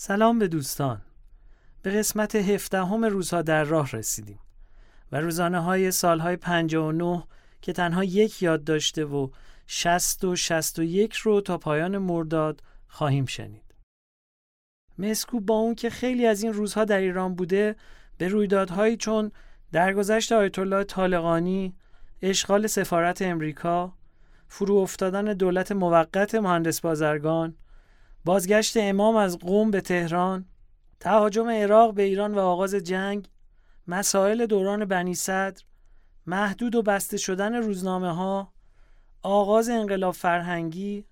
سلام به دوستان به قسمت هفدهم روزها در راه رسیدیم و روزانه های سالهای 59 که تنها یک یاد داشته و 60 و 61 رو تا پایان مرداد خواهیم شنید. مسکو با اون که خیلی از این روزها در ایران بوده به رویدادهایی چون درگذشت آیت الله طالقانی، اشغال سفارت امریکا، فرو افتادن دولت موقت مهندس بازرگان، بازگشت امام از قوم به تهران، تهاجم عراق به ایران و آغاز جنگ، مسائل دوران بنی صدر، محدود و بسته شدن روزنامه ها، آغاز انقلاب فرهنگی،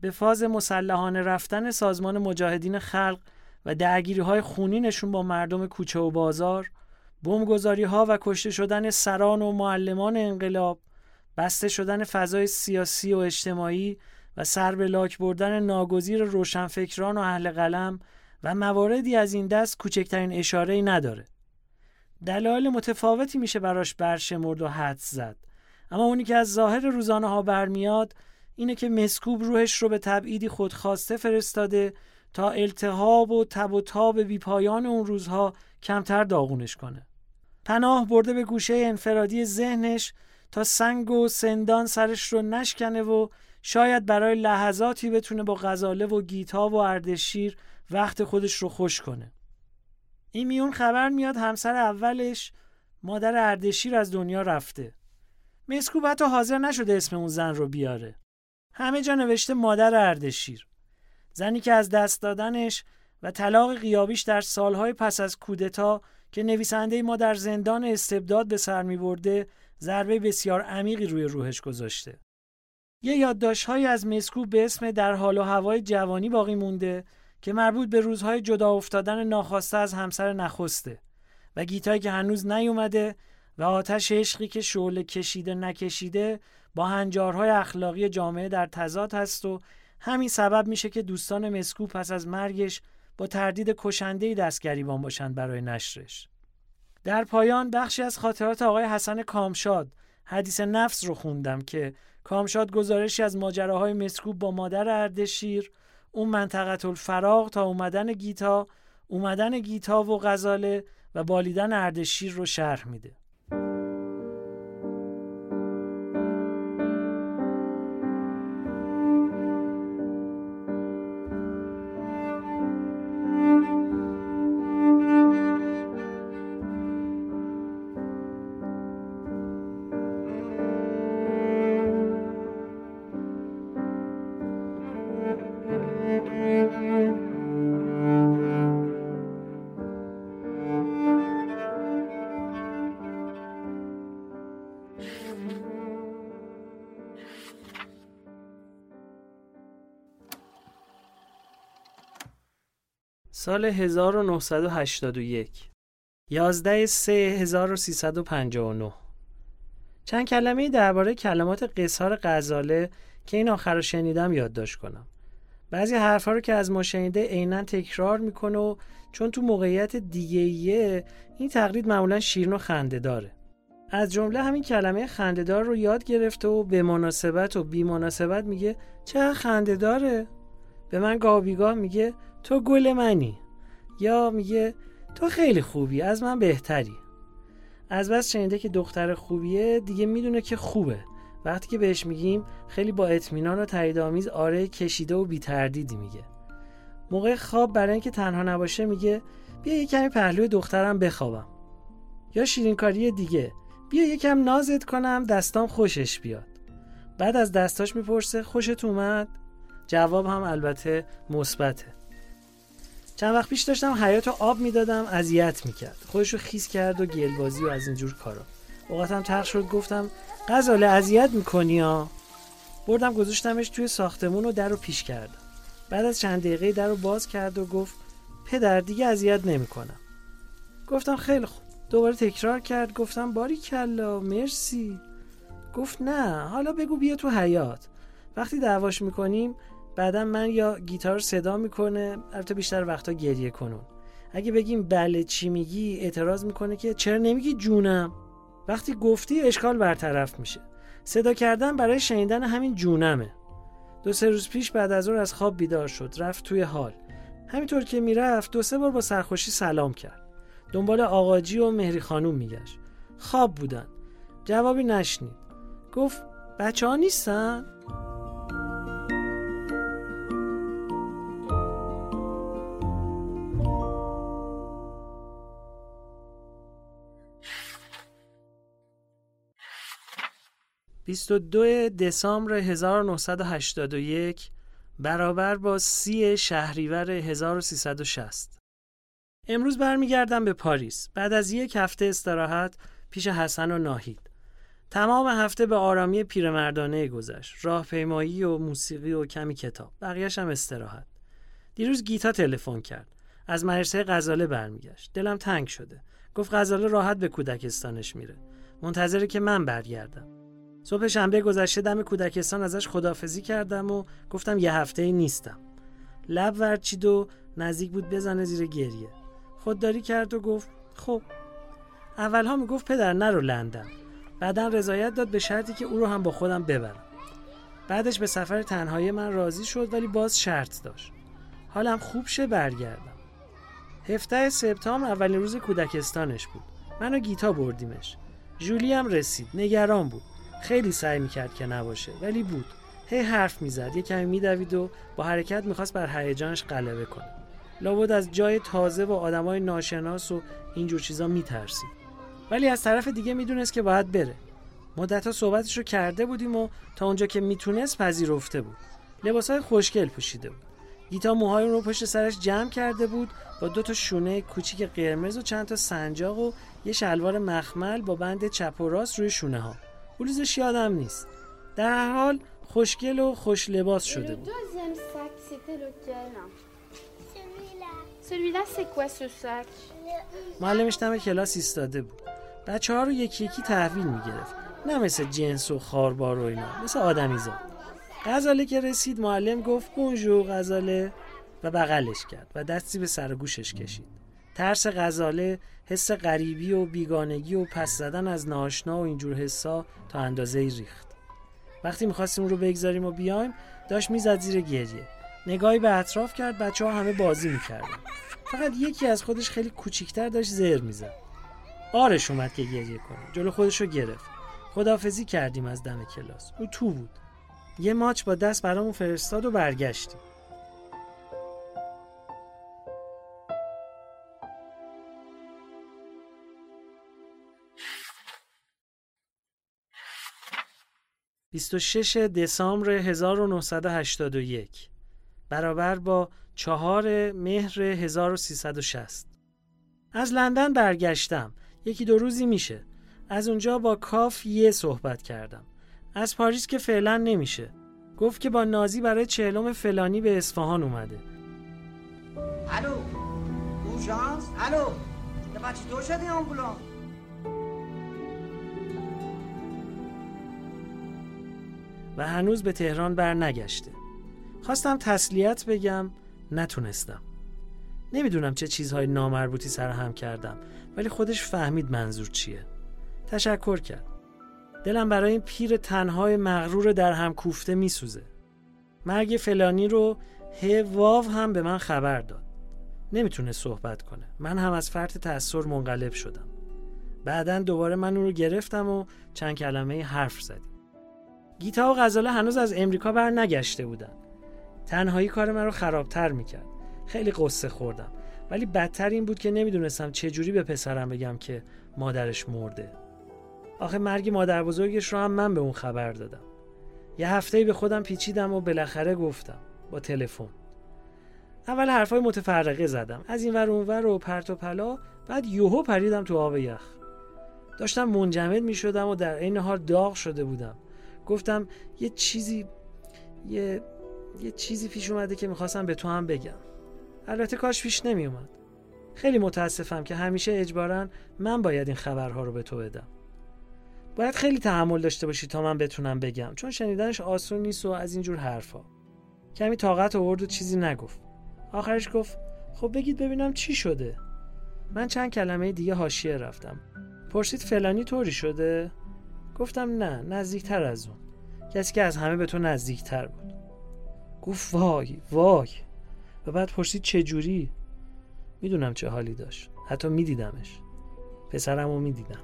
به فاز مسلحانه رفتن سازمان مجاهدین خلق و درگیری های خونینشون با مردم کوچه و بازار، بمبگذاری ها و کشته شدن سران و معلمان انقلاب، بسته شدن فضای سیاسی و اجتماعی و سر به لاک بردن ناگزیر روشنفکران و اهل قلم و مواردی از این دست کوچکترین اشاره نداره. دلایل متفاوتی میشه براش برشمرد و حد زد. اما اونی که از ظاهر روزانه ها برمیاد اینه که مسکوب روحش رو به تبعیدی خودخواسته فرستاده تا التهاب و تب و تاب بیپایان اون روزها کمتر داغونش کنه. پناه برده به گوشه انفرادی ذهنش تا سنگ و سندان سرش رو نشکنه و شاید برای لحظاتی بتونه با غزاله و گیتا و اردشیر وقت خودش رو خوش کنه. این میون خبر میاد همسر اولش مادر اردشیر از دنیا رفته. مسکوب حتی حاضر نشده اسم اون زن رو بیاره. همه جا نوشته مادر اردشیر. زنی که از دست دادنش و طلاق قیابیش در سالهای پس از کودتا که نویسنده ما در زندان استبداد به سر می برده ضربه بسیار عمیقی روی روحش گذاشته. یه یادداشت‌هایی از مسکوب به اسم در حال و هوای جوانی باقی مونده که مربوط به روزهای جدا افتادن ناخواسته از همسر نخسته و گیتایی که هنوز نیومده و آتش عشقی که شعله کشیده نکشیده با هنجارهای اخلاقی جامعه در تضاد هست و همین سبب میشه که دوستان مسکو پس از مرگش با تردید کشنده دستگریبان باشند برای نشرش. در پایان بخشی از خاطرات آقای حسن کامشاد حدیث نفس رو خوندم که کامشاد گزارشی از ماجراهای مسکوب با مادر اردشیر اون منطقه الفراغ تا اومدن گیتا اومدن گیتا و غزاله و بالیدن اردشیر رو شرح میده. سال 1981 11 3 1359 چند کلمه درباره کلمات قصار غزاله که این آخر رو شنیدم یادداشت کنم. بعضی حرفها رو که از ما شنیده عینا تکرار می‌کنه و چون تو موقعیت دیگه ایه این تقلید معمولا شیرین و خنده داره. از جمله همین کلمه خندهدار رو یاد گرفته و به مناسبت و بی مناسبت میگه چه خنده داره؟ به من گاه بیگاه میگه تو گل منی. یا میگه تو خیلی خوبی از من بهتری. از بس شنیده که دختر خوبیه دیگه می‌دونه که خوبه. وقتی که بهش میگیم خیلی با اطمینان و تایید آره کشیده و بیتردیدی میگه. موقع خواب برای اینکه تنها نباشه میگه بیا یه کمی پهلوی دخترم بخوابم. یا شیرینکاری دیگه بیا یکم نازت کنم دستام خوشش بیاد. بعد از دستاش می‌پرسه خوشت اومد؟ جواب هم البته مثبته. چند وقت پیش داشتم حیات آب می‌دادم اذیت می‌کرد. خودشو خیس کرد و گلبازی و از اینجور کارا. اوقاتم تخ شد گفتم غزاله اذیت می‌کنی ها؟ بردم گذاشتمش توی ساختمون و در رو پیش کردم. بعد از چند دقیقه در رو باز کرد و گفت پدر دیگه اذیت نمی‌کنم. گفتم خیلی خوب. دوباره تکرار کرد گفتم باری کلا مرسی. گفت نه حالا بگو بیا تو حیات وقتی دعواش می‌کنیم بعدا من یا گیتار صدا می‌کنه البته بیشتر وقتا گریه کنون اگه بگیم بله چی میگی اعتراض می‌کنه که چرا نمیگی جونم؟ وقتی گفتی اشکال برطرف میشه. صدا کردن برای شنیدن همین جونمه. دو سه روز پیش بعد از اون از خواب بیدار شد رفت توی حال. همینطور که می‌رفت دو سه بار با سرخوشی سلام کرد. دنبال آقاجی و مهری خانوم میگشت. خواب بودن. جوابی نشنید. گفت بچه ها نیستن؟ دو دسامبر 1981 برابر با سی شهریور 1360 امروز برمیگردم به پاریس. بعد از یک هفته استراحت پیش حسن و ناهید. تمام هفته به آرامی پیرمردانه گذشت. راهپیمایی و موسیقی و کمی کتاب. بقیهش هم استراحت. دیروز گیتا تلفن کرد. از مدرسه غزاله برمیگشت. دلم تنگ شده. گفت غزاله راحت به کودکستانش میره. منتظره که من برگردم. صبح شنبه گذشته دم کودکستان ازش خدافزی کردم و گفتم یه هفته نیستم. لب ورچید و نزدیک بود بزنه زیر گریه. خودداری کرد و گفت خب. اولها می‌گفت پدر نرو لندن. بعدا رضایت داد به شرطی که او رو هم با خودم ببرم. بعدش به سفر تنهایی من راضی شد ولی باز شرط داشت. حالم خوب شه برگردم. هفته سپتامبر اولین روز کودکستانش بود. من و گیتا بردیمش. جولی هم رسید. نگران بود. خیلی سعی می‌کرد که نباشه ولی بود. هی حرف می‌زد یه کمی میدوید و با حرکت می‌خواست بر هیجانش غلبه کنه. لابد از جای تازه و آدمای ناشناس و اینجور چیزا میترسید. ولی از طرف دیگه می‌دونست که باید بره. مدتها صحبتش رو کرده بودیم و تا اونجا که می‌تونست پذیرفته بود. لباسهای خوشگل پوشیده بود. گیتا موهای رو پشت سرش جمع کرده بود با دو تا شونه کوچیک قرمز و چند تا سنجاق و یه شلوار مخمل با بند چپ و راست روی شونه ها بلوزش یادم نیست. در هر حال خوشگل و خوش لباس شده بود. معلمش دم کلاس ایستاده بود. بچه ها رو یکی یکی تحویل می‌گرفت. نه مثل جنس و خاربار و اینا مثل آدمی زاد. غزاله که رسید معلم گفت بونجو غزاله. و بغلش کرد و دستی به سر گوشش کشید. ترس غزاله حس غریبی و بیگانگی و پس زدن از ناشنا و اینجور حسا تا اندازه ریخت. وقتی می‌خواستیم رو بگذاریم و بیایم داشت می‌زد زیر گریه. نگاهی به اطراف کرد بچه ها همه بازی می‌کردن. فقط یکی از خودش خیلی کوچیکتر داشت زر می‌زد. آرش اومد که گریه کنه. جلو خودش رو گرفت. خدافزی کردیم از دم کلاس. او تو بود. یه ماچ با دست برامون فرستاد و برگشتیم. شش دسامبر 1981 برابر با چهار مهر 1360 از لندن برگشتم. یکی دو روزی میشه. از اونجا با کاف یه صحبت کردم. از پاریس که فعلا نمیشه. گفت که با نازی برای چهلم فلانی به اصفهان اومده. الو اورژانس الو دو شده آمبولانس. و هنوز به تهران بر نگشته خواستم تسلیت بگم نتونستم. نمی‌دونم چه چیزهای نامربوطی سرهم کردم ولی خودش فهمید منظور چیه. تشکر کرد. دلم برای این پیر تنهای مغرور در هم کوفته میسوزه. مرگ فلانی رو ه واو هم به من خبر داد. نمی‌تونه صحبت کنه. من هم از فرط تأثیر منقلب شدم. بعدا دوباره من اون رو گرفتم و چند کلمه حرف زدیم. گیتا و غزاله هنوز از امریکا بر نگشته بودن. تنهایی کار من رو خرابتر می‌کرد. خیلی قصه خوردم. ولی بدتر این بود که نمی‌دونستم چه جوری به پسرم بگم که مادرش مرده. آخه مرگ مادر بزرگش رو هم من به اون خبر دادم. یه هفته به خودم پیچیدم و بالاخره گفتم با تلفن. اول حرفای متفرقه زدم. از این ور اونور و پرت و پلا بعد یوهو پریدم تو آب یخ. داشتم منجمد می شدم و در عین حال داغ شده بودم. گفتم یه چیزی یه یه چیزی پیش اومده که می‌خواستم به تو هم بگم. البته کاش پیش نمی اومد خیلی متاسفم که همیشه اجبارا من باید این خبرها رو به تو بدم. باید خیلی تحمل داشته باشی تا من بتونم بگم چون شنیدنش آسون نیست و از اینجور حرفا. کمی طاقت آورد و چیزی نگفت. آخرش گفت خب بگید ببینم چی شده. من چند کلمه دیگه حاشیه رفتم. پرسید فلانی طوری شده؟ گفتم نه نزدیکتر از اون. کسی که از همه به تو نزدیکتر بود. گفت وای وای. و بعد پرسید چه جوری؟ می‌دونم چه حالی داشت. حتی میدیدمش. پسرم رو می‌دیدم.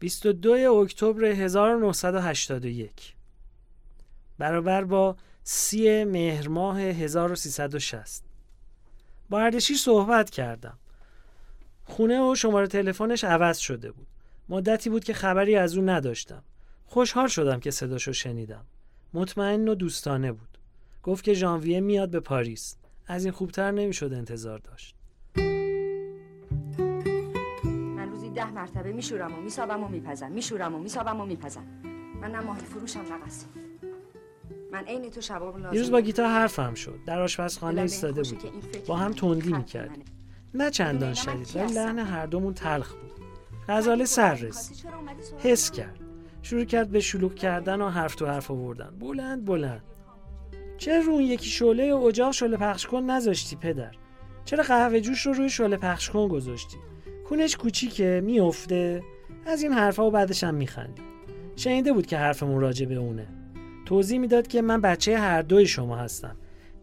22 اکتبر 1981 برابر با سی مهر ماه 1360 با اردشیر صحبت کردم. خونه و شماره تلفنش عوض شده بود. مدتی بود که خبری از او نداشتم. خوشحال شدم که صداشو شنیدم. مطمئن و دوستانه بود. گفت که ژانویه میاد به پاریس. از این خوبتر نمی‌شد انتظار داشت. ده مرتبه میشورم و میسابم و میپزم میشورم و میسابم و میپزم. من نه ماهی فروشم نه من عین تو شباب لازم یه روز با گیتا حرفم شد. در آشپزخانه ایستاده بود با هم تندی می‌کردیم. نه چندان شدید ولی لحن هر دومون تلخ بود. غزاله سر رسید حس کرد. شروع کرد به شلوغ کردن و حرف تو حرف آوردن. بلند بلند. چرا رو یکی شعله اجاق شعله پخش کن نذاشتی پدر. چرا قهوه جوش رو روی شعله پخش کن گذاشتی؟ کونش کوچیکه میافته. از این حرفها و بعدش هم میخندید شنیده بود که حرفمون راجع به اونه. توضیح می‌داد که من بچه هر دوی شما هستم.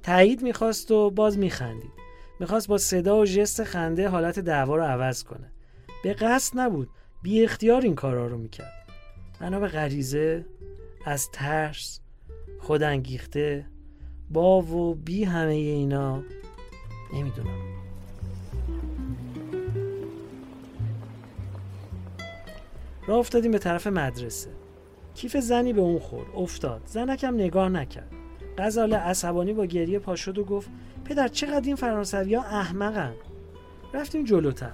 تایید می‌خواست و باز میخندید. می‌خواست با صدا و ژست خنده حالت دعوا رو عوض کنه. به قصد نبود. بی اختیار این کارا رو می‌کرد. بنا به غریزه از ترس خودانگیخته با و بی همه اینا. نمی‌دونم. راه افتادیم به طرف مدرسه. کیف زنی به اون خورد. افتاد. زنکم نگاه نکرد. غزاله عصبانی با گریه پا شد و گفت پدر چقدر این فرانسوی ها احمقن. رفتیم جلوتر.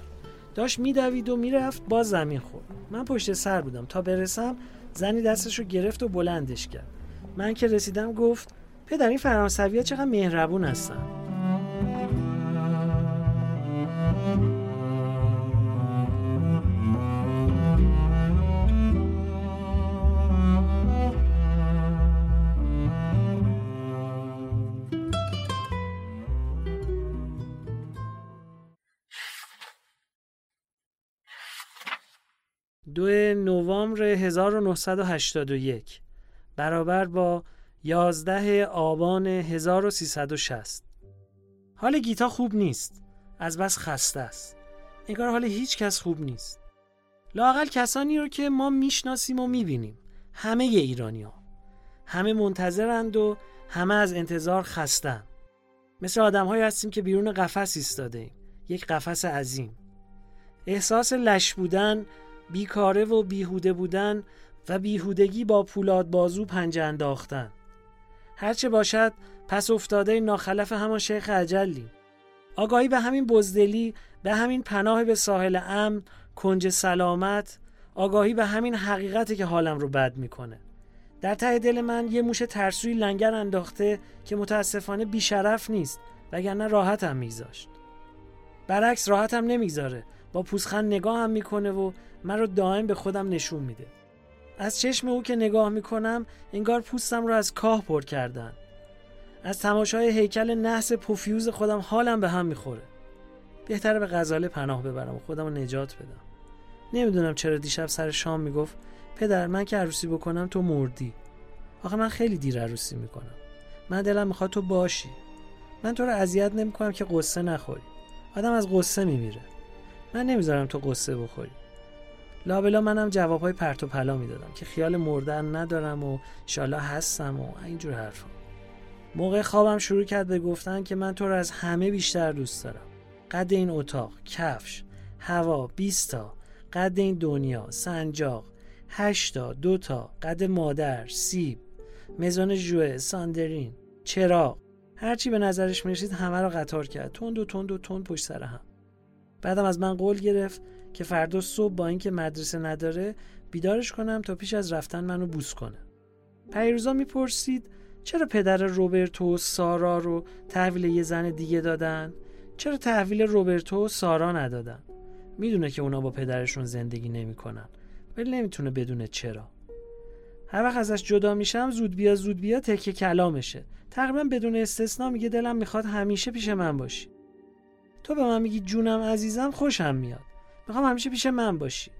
داشت میدوید و می‌رفت باز زمین خورد. من پشت سر بودم. تا برسم زنی دستش رو گرفت و بلندش کرد. من که رسیدم گفت پدر این فرانسوی ها چقدر مهربون هستن. دو نوامبر 1981 برابر با 11 آبان 1360 حال گیتا خوب نیست. از بس خسته است. انگار حال هیچ کس خوب نیست. لاقل کسانی رو که ما می‌شناسیم و می‌بینیم. همه ایرانی ها. همه منتظرند و همه از انتظار خستن مثل آدم هستیم که بیرون قفس ایستاده یک قفس عظیم. احساس لش بودن بیکاره و بیهوده بودن و بیهودگی با پولاد بازو پنجه انداختن. هرچه باشد پس افتاده ناخلف همان شیخ عجلی. آگاهی به همین بزدلی به همین پناه به ساحل امن کنج سلامت آگاهی به همین حقیقتی که حالم رو بد می‌کنه. در ته دل من یه موش ترسوی لنگر انداخته که متاسفانه بیشرف نیست وگرنه راحتم میگذاشت. برعکس راحتم نمی‌گذاره. با پوزخند نگاه هم می‌کنه و من رو دائم به خودم نشون میده. از چشم او که نگاه می‌کنم انگار پوستم رو از کاه پر کردن. از تماشای هیکل نحس پوفیوز خودم حالم به هم می‌خوره. بهتره به غزاله پناه ببرم و خودم رو نجات بدم. نمی‌دونم چرا دیشب سر شام می‌گفت پدر من که عروسی بکنم تو مردی. آخه من خیلی دیر عروسی می‌کنم. من دلم می‌خواد تو باشی. من تو رو اذیت نمی‌کنم که قصه نخوری. آدم از قصه میمیره. من نمی‌ذارم تو قصه بخوری. لابلا منم جوابهای پرت و پلا می‌دادم که خیال مردن ندارم و شالا هستم و اینجور حرفا. موقع خوابم شروع کرد به گفتن که من تو رو از همه بیشتر دوست دارم. قد این اتاق کفش هوا 20 تا قد این دنیا سنجاق هشتا دوتا قد مادر سیب مزون جوه ساندرین چراغ. هرچی به نظرش می‌رسید همه رو قطار کرد. تند و تند و تند پشت سر هم. بعدم از من قول گرفت که فردا صبح با اینکه مدرسه نداره بیدارش کنم تا پیش از رفتن منو بوس کنه. پیروزا می‌پرسید چرا پدر روبرتو و سارا رو تحویل یه زن دیگه دادن؟ چرا تحویل روبرتو و سارا ندادن؟ می‌دونه که اونا با پدرشون زندگی نمی‌کنن ولی نمی‌تونه بدونه چرا. هر وقت ازش جدا میشم زود بیا زود بیا تکه کلامشه. تقریبا بدون استثنا میگه دلم می‌خواد همیشه پیش من باشی. تو به من میگی جونم عزیزم خوشم میاد. می‌خوام همیشه پیش من باشی.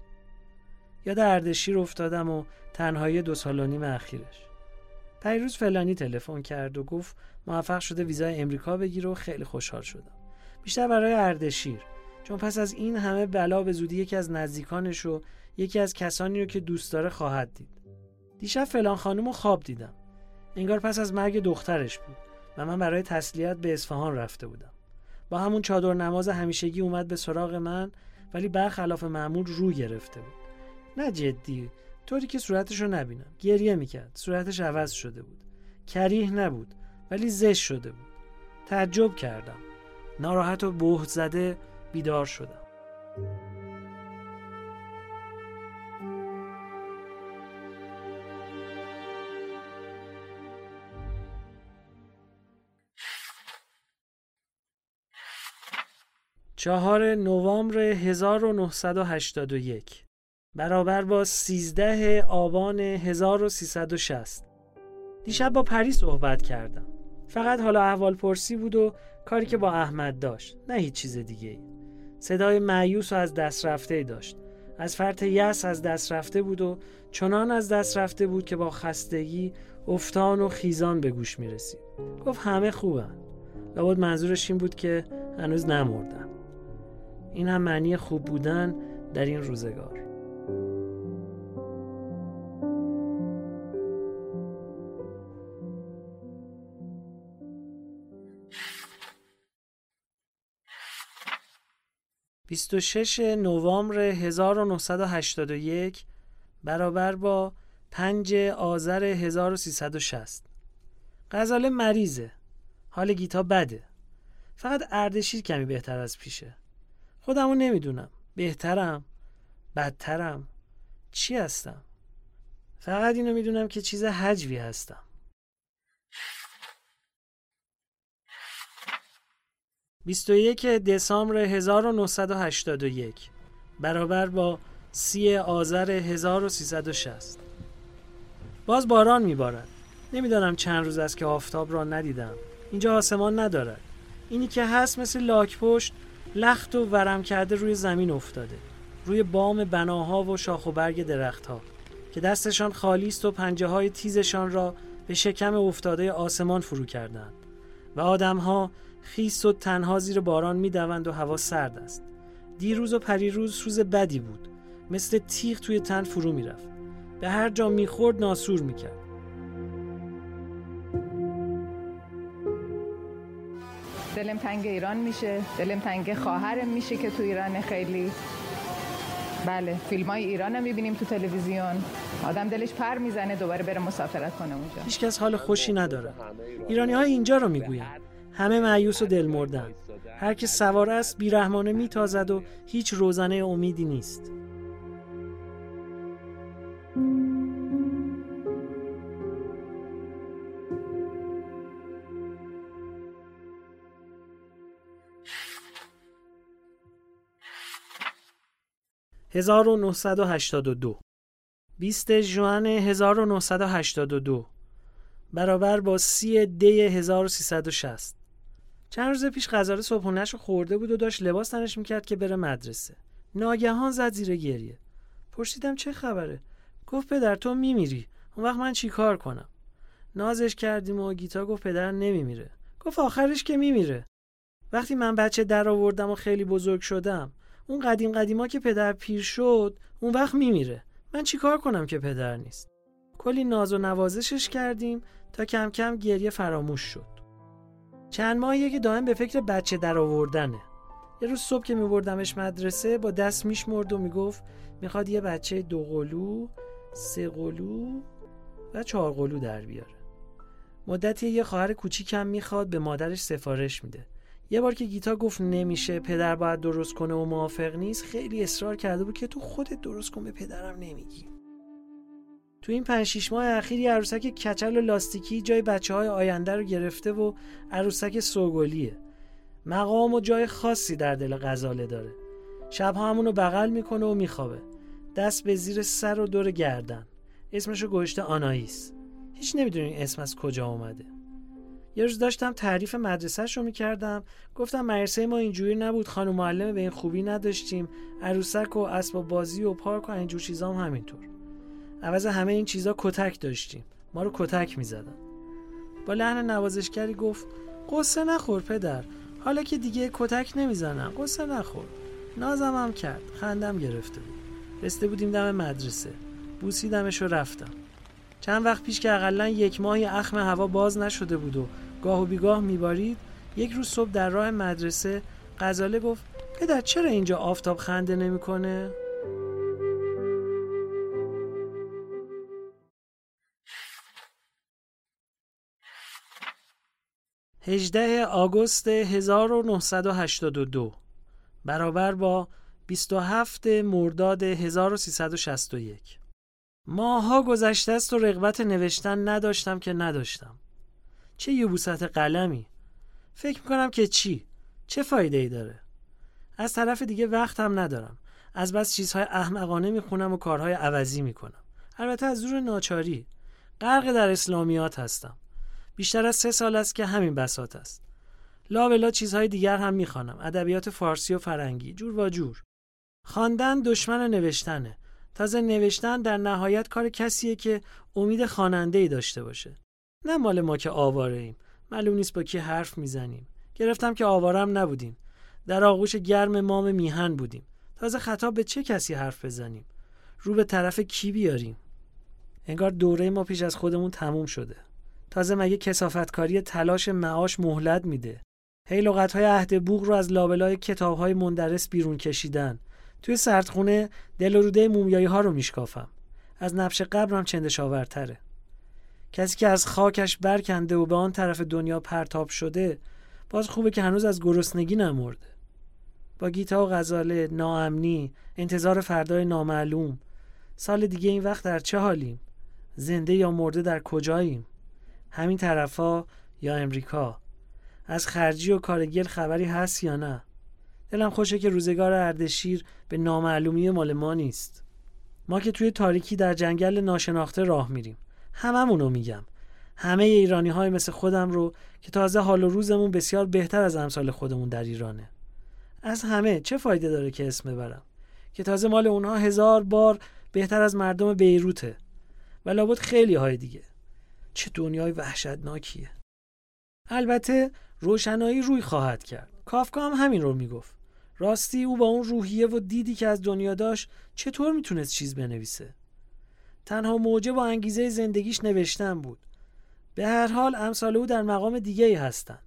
یاد اردشیر افتادم و تنهایی دو سال و نیم اخیرش. پیروز فلانی تلفن کرد و گفت موفق شده ویزای امریکا بگیره و خیلی خوشحال شدم. بیشتر برای اردشیر چون پس از این همه بلا به زودی یکی از نزدیکانش و یکی از کسانی رو که دوست داره خواهد دید. دیشب فلان خانم رو خواب دیدم. انگار پس از مرگ دخترش بود و من برای تسلیت به اصفهان رفته بودم. با همون چادر نماز همیشگی اومد به سراغ من ولی برخلاف معمول رو گرفته بود. نه جدی طوری که صورتش رو نبینم. گریه می‌کرد. صورتش عوض شده بود. کریه نبود ولی زش شده بود. تعجب کردم. ناراحت و بهت زده بیدار شدم. چهار نوامبر 1981 برابر با 13 آبان 1360 دیشب با پری صحبت کردم. فقط حالا احوال پرسی بود و کاری که با احمد داشت نه هیچ چیز دیگه ای. صدای معیوس و از دست رفته داشت. از فرط یس از دست رفته بود و چنان از دست رفته بود که با خستگی افتان و خیزان به گوش می رسید گفت همه خوبن. لابد منظورش این بود که هنوز نمردن. این هم معنی خوب بودن در این روزگار. 26 نوامبر 1981 برابر با 5 آذر 1360 غزاله مریضه. حال گیتا بده. فقط اردشیر کمی بهتر از پیشه. خودمو نمی‌دونم. بهترم؟ بدترم؟ چی هستم؟ فقط اینو می‌دونم که چیز حجوی هستم. 21 دسامبر 1981 برابر با سی آذر 1360 باز باران میبارد. نمی‌دانم چند روز است که آفتاب را ندیدم. اینجا آسمان ندارد. اینی که هست مثل لاک پشت لخت و ورم کرده روی زمین افتاده. روی بام بناها و شاخ و برگ درختها که دستشان خالی است و پنجه های تیزشان را به شکم افتاده آسمان فرو کردند. و آدمها خیس و تنها زیر باران می‌دوند و هوا سرد است. دیروز و پریروز روز بدی بود. مثل تیغ توی تن فرو می‌رفت. به هر جا می‌خورد ناسور می‌کرد. دلم تنگ ایران میشه دلم تنگ خواهرم میشه که تو ایران خیلی. بله فیلم های ایران هم می‌بینیم تو تلویزیون. آدم دلش پر می‌زنه دوباره بره مسافرت کنه اونجا. هیچکس حال خوشی نداره. ایرانی های اینجا رو می‌گوین همه معیوس و دل مردن هر که سوار است بیرحمانه میتازد و هیچ روزنه امیدی نیست. 1982 20 ژوئن 1982 برابر با 30 دی 1360 چند روز پیش غذاره صبحونهش خورده بود و داشت لباس تنش می‌کرد که بره مدرسه. ناگهان زد زیر گریه. پرسیدم چه خبره؟ گفت پدر تو میمیری. اون وقت من چیکار کنم؟ نازش کردیم و گیتا گفت پدر نمیمیره. گفت آخرش که میمیره. وقتی من بچه در آوردم و خیلی بزرگ شدم اون قدیم قدیما که پدر پیر شد اون وقت میمیره. من چی کار کنم که پدر نیست؟ کلی ناز و نوازشش کردیم تا کم کم گریه فراموش شد. چند ماهیه که دائم به فکر بچه در آوردنه. یه روز صبح که میبردمش مدرسه با دست میشمرد و می‌گفت می‌خواد یه بچه دو قلو سه قلو و چهار قلو در بیاره. مدتی یه خواهر کوچیکم می‌خواد به مادرش سفارش میده. یه بار که گیتا گفت نمیشه پدر باید درست کنه و موافق نیست خیلی اصرار کرده بود که تو خودت درست کن به پدرم نمیگی. تو این پنج شیش ماه اخیر یه عروسک کچل و لاستیکی جای بچه های آینده رو گرفته و عروسک سوگلیه. مقام و جای خاصی در دل غزاله داره. شبها همونو بغل می‌کنه و میخوابه. دست به زیر سر و دور گردن. اسمشو گوشته آناییس. هیچ نمی‌دونین اسم از کجا اومده. یه روز داشتم تعریف مدرسهش رو می‌کردم. گفتم مدرسه ما اینجوری نبود خانم معلم به این خوبی نداشتیم. عروسک و اسباب بازی و پارک و اینجور چیزا هم همینطور. عوض همه این چیزا کتک داشتیم. ما رو کتک می‌زدن. با لحن نوازشگری گفت قصه نخور پدر. حالا که دیگه کتک نمی‌زنم قصه نخور. نازم هم کرد. خندم گرفته بود. رسته بودیم دم مدرسه. بوسیدمش و رفتم. چند وقت پیش که اقلا یک ماهی اخم هوا باز نشده بود و گاه و بیگاه میبارید. یک روز صبح در راه مدرسه غزاله گفت پدر چرا اینجا آفتاب خنده نمی‌کنه؟ هجده آگوست 1982 برابر با 27 مرداد 1361 ماها گذشته است و رغبت نوشتن نداشتم که نداشتم. چه یبوست قلمی؟ فکر می‌کنم که چی؟ چه فایده ای داره؟ از طرف دیگه وقت هم ندارم. از بس چیزهای احمقانه می‌خونم و کارهای عوضی می‌کنم. البته از زور ناچاری. غرق در اسلامیات هستم. بیشتر از سه سال است که همین بسات است. لا بلا چیزهای دیگر هم می‌خوانم. ادبیات فارسی و فرنگی. جور و جور. خواندن دشمن نوشتنه. تازه نوشتن در نهایت کار کسیه که امید خواننده ای داشته باشه. نه مال ما که آواره ایم. معلوم نیست با کی حرف می‌زنیم. گرفتم که آوارم نبودیم. در آغوش گرم مام میهن بودیم. تازه خطاب به چه کسی حرف بزنیم؟ رو به طرف کی بیاریم؟ انگار دوره ما پیش از خودمون تموم شده. تازه مگه کسافتکاری تلاش معاش مهلت میده؟ هی لغتهای عهد بوغ رو از لابلای کتابهای مندرس بیرون کشیدن. توی سردخونه دل و روده مومیایی ها رو میشکافم. از نبش قبرم چندشاورتره کسی که از خاکش برکنده و به آن طرف دنیا پرتاب شده باز خوبه که هنوز از گرسنگی نمرده. با گیتا و غزاله ناامنی انتظار فردای نامعلوم. سال دیگه این وقت در چه حالیم؟ زنده یا مرده در کجاییم؟ همین طرفا یا امریکا؟ از خرجی و کارگل خبری هست یا نه؟ دلم خوشه که روزگار اردشیر به نامعلومی مال ما نیست. ما که توی تاریکی در جنگل ناشناخته راه میریم. هممونو میگم. همه ایرانی های مثل خودم رو که تازه حال و روزمون بسیار بهتر از امثال خودمون در ایرانه. از همه چه فایده داره که اسم ببرم؟ که تازه مال اونها هزار بار بهتر از مردم بیروته. و لابد خیلی های دیگه. چه دنیای وحشتناکیه. البته روشنایی روی خواهد کرد. کافکا هم همین رو می‌گفت. راستی او با اون روحیه و دیدی که از دنیا داشت چطور می‌تونست چیز بنویسه؟ تنها موجه با انگیزه زندگیش نوشتن بود. به هر حال امثال او در مقام دیگه ای هستند.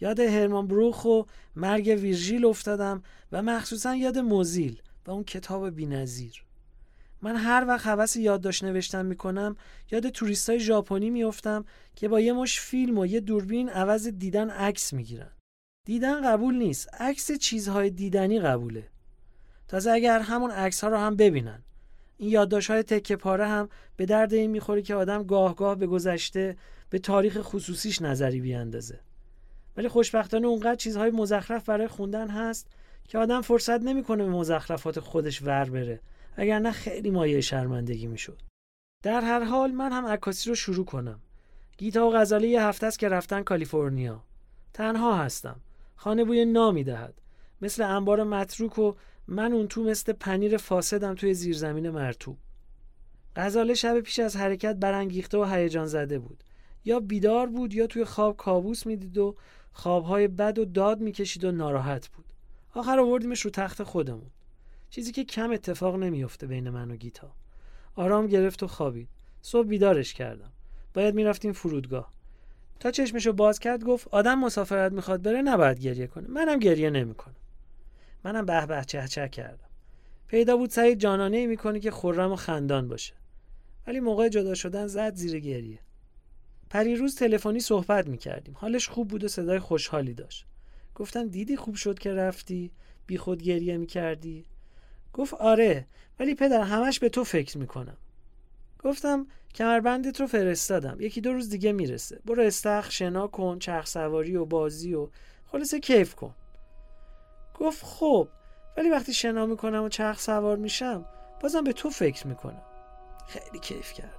یاد هرمان بروخ و مرگ ویرژیل افتادم و مخصوصا یاد موزیل و اون کتاب بینظیر. من هر وقت حوث یادداشت نوشتن می‌کنم یاد توریستای ژاپنی میافتم که با یه مش فیلم و یه دوربین عوض دیدن عکس می‌گیرن. دیدن قبول نیست عکس چیزهای دیدنی قبوله. تازه اگر همون عکس ها رو هم ببینن. این یادداشت های تکه پاره هم به درد این می‌خوره که آدم گاه گاه به گذشته به تاریخ خصوصیش نظری بیاندازه. ولی خوشبختانه اونقدر چیزهای مزخرف برای خوندن هست که آدم فرصت نمی‌کنه به مزخرفات خودش ور بره. نه خیلی مایه شرمندگی می‌شد. در هر حال من هم عکاسی رو شروع کنم. گیتا و غزاله یه هفته است که رفتن کالیفرنیا. تنها هستم. خانه بوی نامی دهد. مثل انبار متروک و من اون تو مثل پنیر فاسدم توی زیرزمین مرتوب. غزاله شب پیش از حرکت برانگیخته و هیجان زده بود. یا بیدار بود یا توی خواب کابوس می‌دید و خوابهای بد و داد می‌کشید و ناراحت بود. آخر آوردیمش رو تخت خودمون. چیزی که کم اتفاق نمیافته بین من و گیتا. آرام گرفت و خوابید. صبح بیدارش کردم. باید می‌رفتیم فرودگاه. تا چشمشو باز کرد گفت آدم مسافرت می‌خواد بره نباید گریه کنه. منم گریه نمی‌کنم. منم به به چه چه کردم. پیدا بود سعید جانانه می‌کنه که خرم و خندان باشه. ولی موقع جدا شدن زد زیر گریه. پریروز تلفنی صحبت می‌کردیم. حالش خوب بود و صدای خوشحالی داشت. گفتم دیدی خوب شد که رفتی؟ بی خود گریه می‌کردی؟ گفت آره ولی پدر همش به تو فکر می‌کنم. گفتم کمربندت رو فرستادم. یکی دو روز دیگه می‌رسه. برو استخ شنا کن چرخ سواری و بازی و خلاصه کیف کن. گفت خب ولی وقتی شنا می‌کنم و چرخ سوار میشم بازم به تو فکر می‌کنم. خیلی کیف کردم.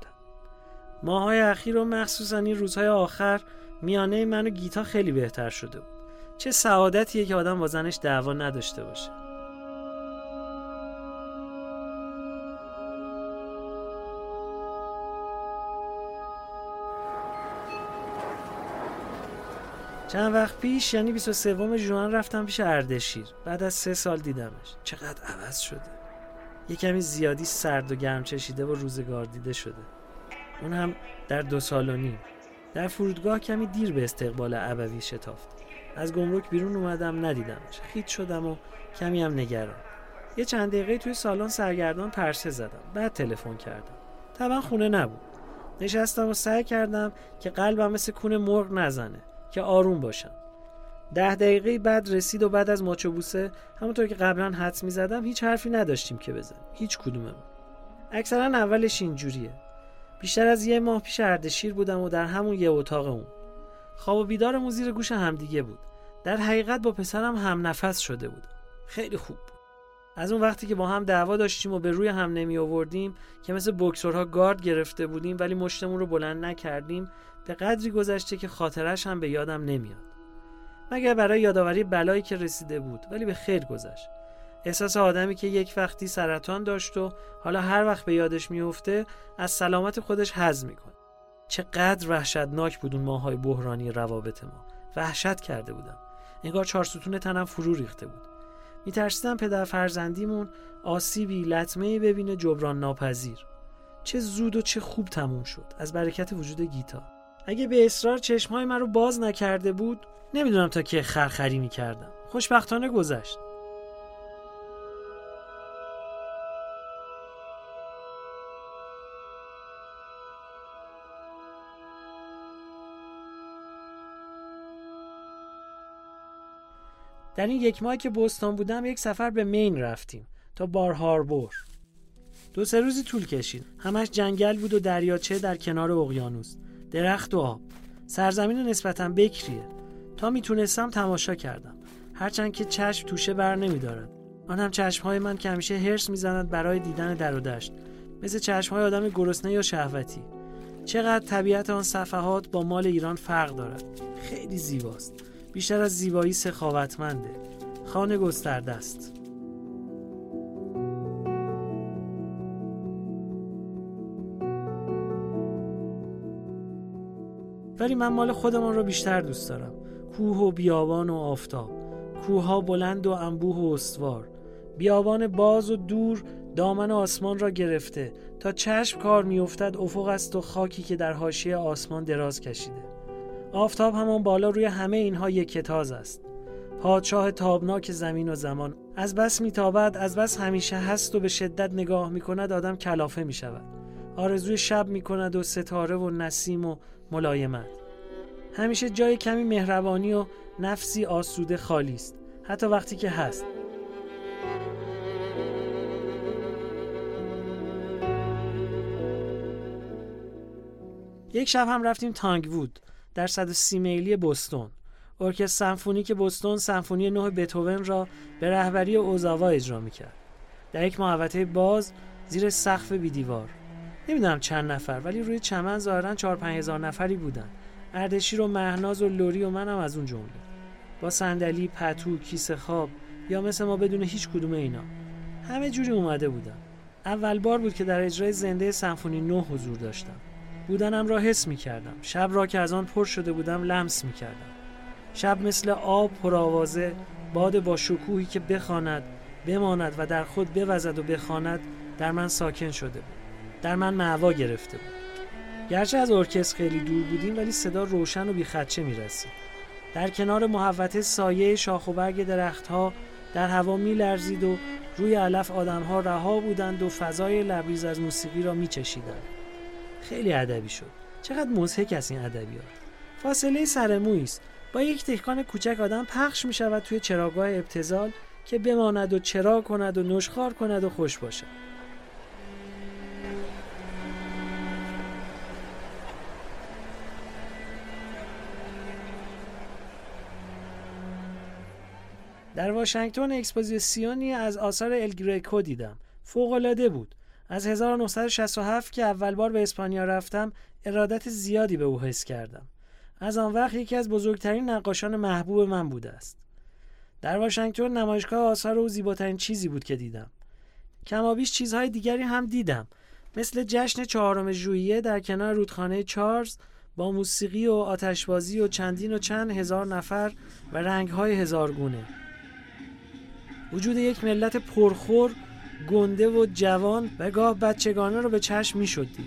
ماهای اخیر و مخصوصا این روزهای آخر میانه من و گیتا خیلی بهتر شده بود. چه سعادتیه که آدم با زنش دعوا نداشته باشه. چند وقت پیش یعنی 23 ژوئن رفتم پیش اردشیر. بعد از سه سال دیدمش. چقدر عوض شده. یه کمی زیادی سرد و گرم چشیده و روزگار دیده شده. اون هم در دو سال و نیم. در فرودگاه کمی دیر به استقبال ابوی شتافت. از گمرک بیرون اومدم ندیدمش. خیت شدم و کمی هم نگران. یه چند دقیقه توی سالن سرگردان پرسه زدم. بعد تلفن کردم. طبعا خونه نبود. نشستم و سعی کردم که قلبم مثل کون مرغ نزنه. که آروم باشم. ده دقیقه بعد رسید و بعد از ماچو بوسه همونطور که قبلا حدس می زدم هیچ حرفی نداشتیم که بزنیم. هیچ کدوممون. اکثرا اولش اینجوریه. بیشتر از یه ماه پیش اردشیر بودم و در همون یه اتاق اون خواب و بیدارمون زیر گوش همدیگه بود. در حقیقت با پسرم هم نفس شده بود. خیلی خوب از اون وقتی که با هم دعوا داشتیم و به روی هم نمی آوردیم که مثل بکسورها گارد گرفته بودیم ولی مشتمون رو بلند نکردیم به قدری گذشته که خاطرش هم به یادم نمیاد. مگر برای یادآوری بلایی که رسیده بود ولی به خیر گذشت. احساس آدمی که یک وقتی سرطان داشت و حالا هر وقت به یادش میفته از سلامت خودش حز می‌کنه چقدر وحشتناک بود اون ماهای بحرانی روابط ما. وحشت کرده بودم. انگار چهار ستون تنم فرو ریخته بود. میترسیدم پدر فرزندیمون آسیبی لطمه ببینه جبران ناپذیر. چه زود و چه خوب تموم شد. از برکت وجود گیتا. اگه به اصرار چشمهای من رو باز نکرده بود نمی‌دونم تا که خرخری می‌کردم. خوشبختانه گذشت. در این یک ماه که بوستون بودم یک سفر به مین رفتیم تا بار هاربور. دو سه روزی طول کشید. همش جنگل بود و دریاچه در کنار اقیانوس. درخت و آب. سرزمین نسبتا بکریه. تا می‌تونستم تماشا کردم. هرچند که چشم توشه بر نمیدارد. آن هم چشمهای من که همیشه هرس می‌زند برای دیدن در و دشت. مثل چشمهای آدم گرسنه یا شهوتی. چقدر طبیعت آن صفحات با مال ایران فرق دارد. خیلی زیباست. بیشتر از زیبایی سخاوتمنده. خانه گسترده است من مال خودمان را بیشتر دوست دارم. کوه و بیابان و آفتاب. کوهها بلند و انبوه و استوار. بیابان باز و دور دامن آسمان را گرفته تا چشم کار میافتد افق است و خاکی که در حاشیه آسمان دراز کشیده. آفتاب همان بالا روی همه اینها یک کتاز است. پادشاه تابناک زمین و زمان. از بس میتابد از بس همیشه هست و به شدت نگاه می‌کند آدم کلافه می‌شود. آرزوی شب می‌کند و ستاره و نسیم و ملایمت. همیشه جای کمی مهربانی و نفسی آسوده خالی است. حتی وقتی که هست. یک شب هم رفتیم تانگوود در 130 میلی بوستون ارکستر سمفونیک بوستون سمفونی نه بتوون را به رهبری اوزاوا اجرا می‌کرد. در یک محوطه باز زیر سقف بیدیوار. نمی‌دونم چند نفر ولی روی چمن ظاهرا 4 هزار نفری بودن. اردشیر و مهناز و لوری و منم از اون جمله. با صندلی پتو کیسه خواب یا مثل ما بدون هیچ کدوم اینا. همه جوری اومده بودم اول بار بود که در اجرای زنده سمفونی نه حضور داشتم. بودنم را حس می کردم شب را که از آن پر شده بودم لمس می کردم شب مثل آب پرآوازه باد با شکوهی که بخواند بماند و در خود بوزد و بخواند در من ساکن شده بود. در من معوا گرفته بود. گرچه از ارکستر خیلی دور بودیم ولی صدا روشن و بیخدچه می رسید در کنار محوطه سایه شاخ و برگ درختها در هوا می لرزید و روی علف آدمها رها بودند و فضای لبریز از موسیقی را می چشیدند. خیلی ادبی شد. چقدر مضحک است این ادبیات. فاصله سرمویی است. با یک دهکان کوچک آدم پخش می شود توی چراگاه ابتزال که بماند و چرا کند و نشخار کند و خوش باشد. در واشنگتن اکسپوزیسیونی از آثار ال گرکو دیدم. فوقالعاده بود. از 1967 که اول بار به اسپانیا رفتم ارادت زیادی به او حس کردم. از آن وقت یکی از بزرگترین نقاشان محبوب من بوده است. در واشنگتن نمایشگاه آثار او زیباترین چیزی بود که دیدم. کمابیش چیزهای دیگری هم دیدم. مثل جشن چهارم ژوئیه در کنار رودخانه چارلز با موسیقی و آتشبازی و چندین و چند هزار نفر و رنگهای هزارگونه. وجود یک ملت پرخور گنده و جوان و گاه بچگانه رو به چشم می دید.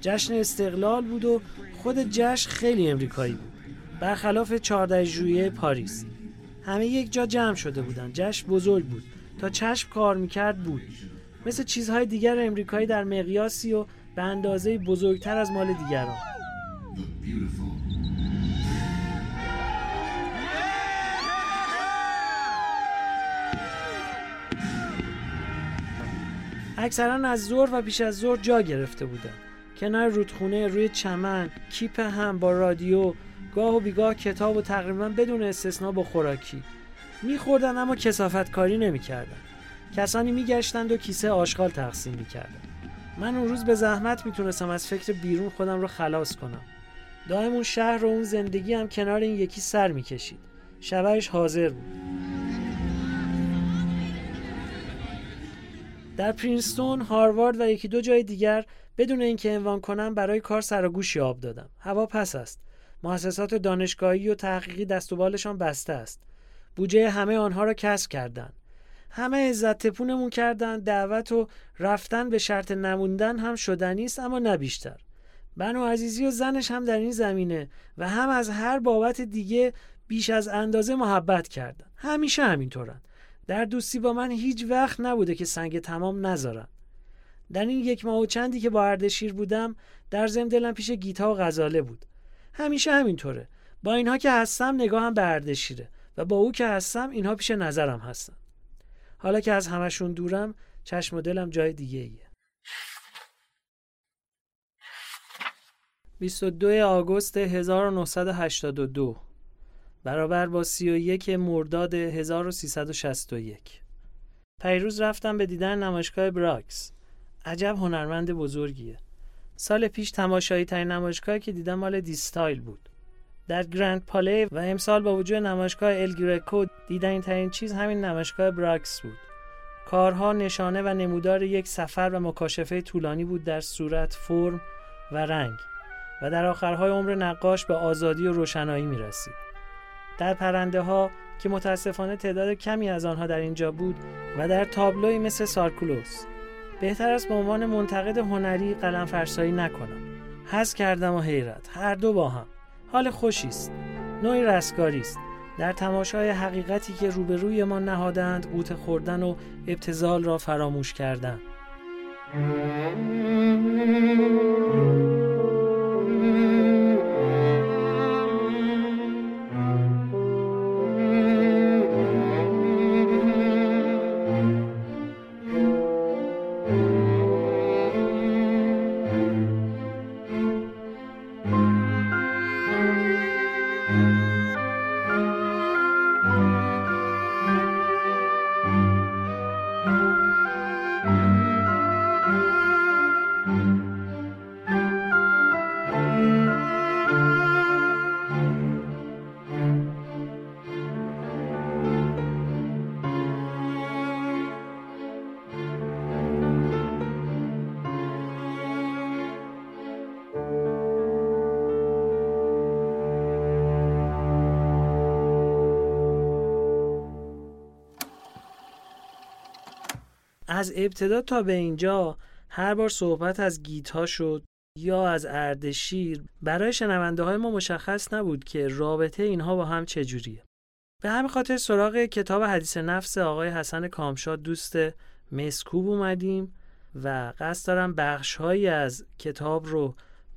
جشن استقلال بود و خود جشن خیلی امریکایی بود. برخلاف 14 ژوئیه پاریس. همه یک جا جمع شده بودن. جشن بزرگ بود. تا چشم کار می‌کرد بود. مثل چیزهای دیگر امریکایی در مقیاسی و به اندازه بزرگتر از مال دیگران. اکثرا از ظهر و پیش از ظهر جا گرفته بودن. کنار رودخونه روی چمن کیپ هم با رادیو گاه و بیگاه کتاب و تقریبا بدون استثنا با خوراکی. میخوردن اما کسافت کاری نمی‌کردن. کسانی میگشتند و کیسه آشغال تقسیم می‌کردن. من اون روز به زحمت می‌تونستم از فکر بیرون خودم رو خلاص کنم. دائم اون شهر و اون زندگی هم کنار این یکی سر می‌کشید. شبهش حاضر بود. در پرینستون، هاروارد و یکی دو جای دیگر بدون اینکه عنوان کنم برای کار سر و آب دادم. هوا پس است. مؤسسات دانشگاهی و تحقیقی دست و بالشان بسته است. بودجه همه آنها را کسب کردند. همه عزت تپونمون کردن دعوت و رفتن به شرط نموندن هم شدنی است اما نه بیشتر بنو عزیزی و زنش هم در این زمینه و هم از هر بابت دیگه بیش از اندازه محبت کردن همیشه همینطورن در دوستی با من هیچ وقت نبوده که سنگ تمام نذارن در این یک ماه و چندی که با اردشیر بودم در زم دلم پیش گیتا و غزاله بود. همیشه همینطوره. با اینها که هستم نگاهم به اردشیره و با او که هستم اینها پیش نظرم هستن. حالا که از همشون دورم چشم و دلم جای دیگه ایه 22 آگوست 1982 برابر با 31 مرداد 1361 پیروز رفتم به دیدن نمایشگاه براکس. عجب هنرمند بزرگیه. سال پیش تماشایی ترین نمایشگاهی که دیدم مال دیستایل بود. در گرند پاله و امسال با وجود نمایشگاه الگریکو دیدن ترین چیز همین نمایشگاه براکس بود. کارها نشانه و نمودار یک سفر و مکاشفه طولانی بود در صورت فرم و رنگ و در آخرهای عمر نقاش به آزادی و روشنایی می رسید. در پرنده ها که متاسفانه تعداد کمی از آنها در اینجا بود و در تابلوی مثل سارکولوس. بهتر است به عنوان منتقد هنری قلم فرسایی نکنم. حس کردم و حیرت. هر دو با هم. حال خوشی است. نوعی رستگاری است. در تماشای حقیقتی که روبروی ما نهادند قوت خوردن و ابتزال را فراموش کردن ابتدا تا به اینجا هر بار صحبت از گیتا شد یا از اردشیر برای شنونده های ما مشخص نبود که رابطه اینها با هم چجوریه. به همین خاطر سراغ کتاب حدیث نفس آقای حسن کامشاد دوست مسکوب اومدیم و قصد دارم بخشهایی از کتاب رو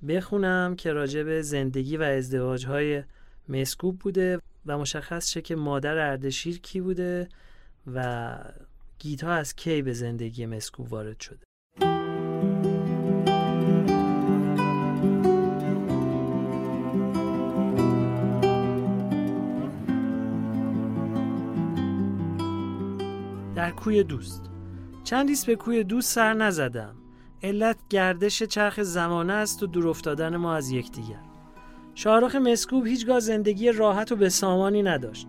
بخونم که راجع به زندگی و ازدواج های مسکوب بوده و مشخص شه که مادر اردشیر کی بوده و گیتا از کی به زندگی مسکو وارد شده؟ کوی دوست. چندیست به کوی دوست سر نزدم. علت گردش چرخ زمانه است و دور افتادن ما از یکدیگر. شاهرخ مسکوب هیچگاه زندگی راحت و به سامانی نداشت.